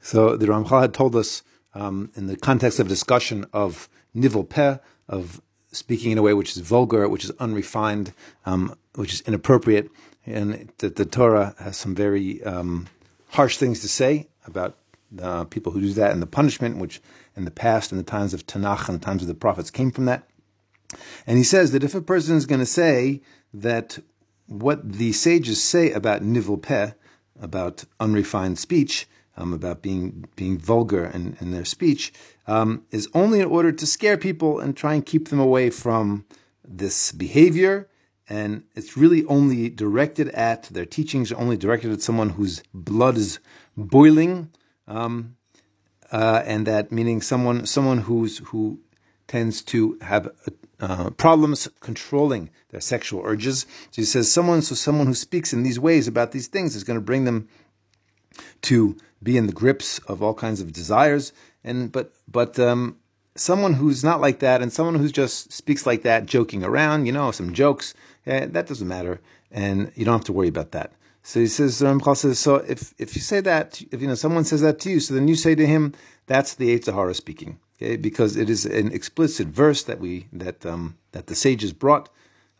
So the Ramchal had told us um, in the context of a discussion of nivel peh, of speaking in a way which is vulgar, which is unrefined, um, which is inappropriate, and that the Torah has some very um, harsh things to say about uh, people who do that, and the punishment which in the past, in the times of Tanakh and the times of the prophets, came from that. And he says that if a person is going to say that what the sages say about nivel peh, about unrefined speech, um, about being being vulgar in, in their speech, um, is only in order to scare people and try and keep them away from this behavior. And it's really only directed at their teachings are only directed at someone whose blood is boiling, um, uh, and that meaning someone someone who's who tends to have uh, problems controlling their sexual urges. So he says someone so someone who speaks in these ways about these things is going to bring them to be in the grips of all kinds of desires. And but but um, someone who's not like that, and someone who just speaks like that, joking around, you know, some jokes, eh, that doesn't matter, and you don't have to worry about that. So he says, Ramchal says, so if if you say that, if you know someone says that to you, so then you say to him, that's the Yetzer Hara speaking, okay? Because it is an explicit verse that we that um, that the sages brought.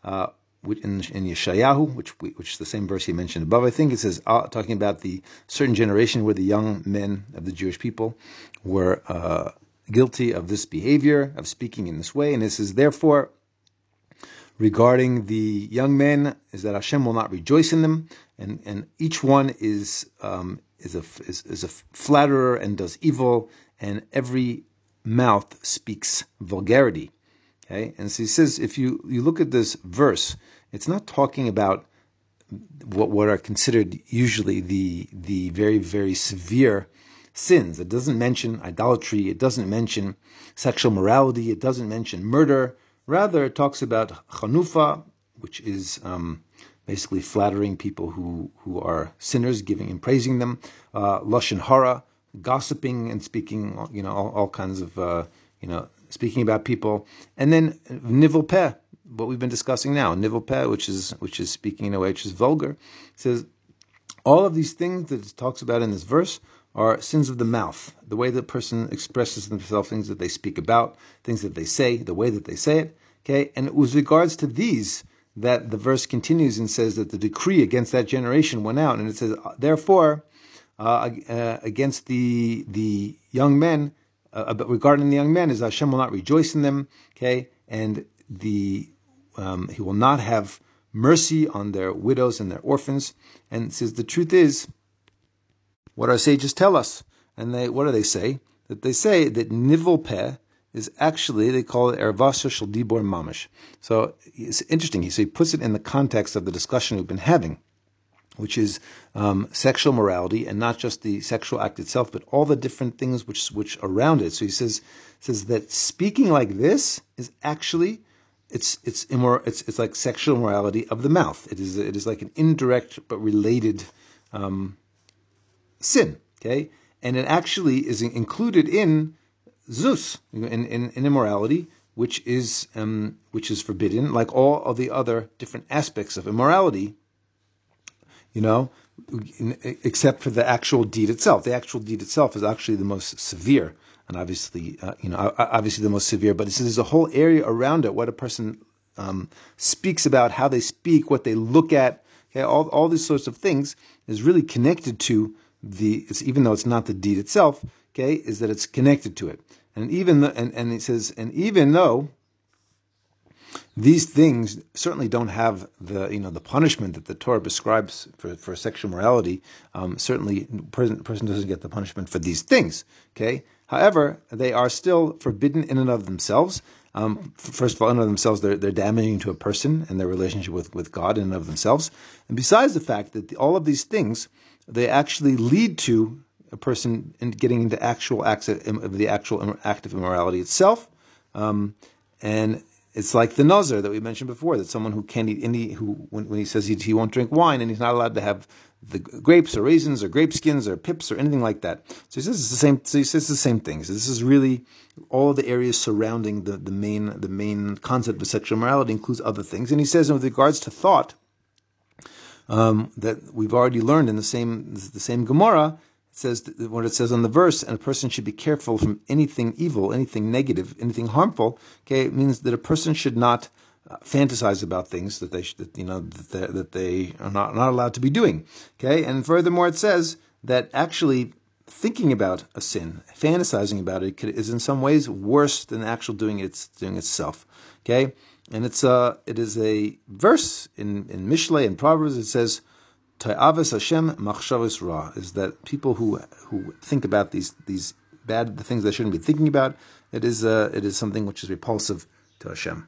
Uh, in, in Yeshayahu, which we, which is the same verse he mentioned above, I think it says uh, talking about the certain generation where the young men of the Jewish people were uh, guilty of this behavior of speaking in this way, and this is therefore regarding the young men is that Hashem will not rejoice in them, and and each one is um, is a is, is a flatterer and does evil, and every mouth speaks vulgarity. Okay, and so he says if you you look at this verse it's not talking about what what are considered usually the the very very severe sins. It doesn't mention idolatry. It doesn't mention sexual morality. It doesn't mention murder. Rather, it talks about chanufa, which is um, basically flattering people who who are sinners, giving and praising them. Uh, lashon hara, gossiping and speaking, you know, all, all kinds of uh, you know speaking about people, and then nivel peh, what we've been discussing now, nivel peh, which is which is speaking in a way which is vulgar, says all of these things that it talks about in this verse are sins of the mouth, the way that the person expresses themselves, things that they speak about, things that they say, the way that they say it. Okay, and it was regards to these, that the verse continues and says that the decree against that generation went out, and it says, therefore, uh, uh, against the the young men, uh, regarding the young men, is Hashem will not rejoice in them. Okay, and the um, he will not have mercy on their widows and their orphans. And says the truth is, what our sages tell us, and they what do they say? That they say that nivel peh is actually they call it ervasa shel dibor mamish. So it's interesting. So he puts it in the context of the discussion we've been having, which is um, sexual morality, and not just the sexual act itself, but all the different things which which around it. So he says says that speaking like this is actually it's it's immor- it's it's like sexual morality of the mouth. It is it is like an indirect but related um, sin. Okay, and it actually is included in Zeus in, in, in immorality, which is um, which is forbidden, like all of the other different aspects of immorality. You know, except for the actual deed itself. The actual deed itself is actually the most severe and obviously, uh, you know, obviously the most severe. But there's a whole area around it. What a person um, speaks about, how they speak, what they look at, okay, all all these sorts of things is really connected to the. Even though it's not the deed itself, okay, is that it's connected to it. And even the, and and it says, and even though these things certainly don't have the you know the punishment that the Torah prescribes for, for sexual morality. Um, certainly, person person doesn't get the punishment for these things. Okay, However, they are still forbidden in and of themselves. Um, first of all, in and of themselves, they're, they're damaging to a person and their relationship with, with God in and of themselves. And besides the fact that the, all of these things, they actually lead to a person in getting into actual acts of, the actual act of immorality itself. Um, and it's like the nazir that we mentioned before, that someone who can't eat any, who when, when he says he, he, won't drink wine and he's not allowed to have the grapes or raisins or grape skins or pips or anything like that. So he says it's the same. So he says the same thing. So this is really all the areas surrounding the, the main the main concept of sexual morality includes other things. And he says with regards to thought, um, that we've already learned in the same the same Gemara it says what it says on the verse, and a person should be careful from anything evil, anything negative, anything harmful. Okay, it means that a person should not uh, fantasize about things that they should, you know, that, that they are not, not allowed to be doing. Okay, and furthermore, it says that actually thinking about a sin, fantasizing about it, is in some ways worse than actual doing it doing itself. Okay, and it's a it is a verse in in Mishle and Proverbs. It says, "Ta'avas Hashem machshavas ra," is that people who who think about these these bad the things they shouldn't be thinking about. It is uh, it is something which is repulsive to Hashem.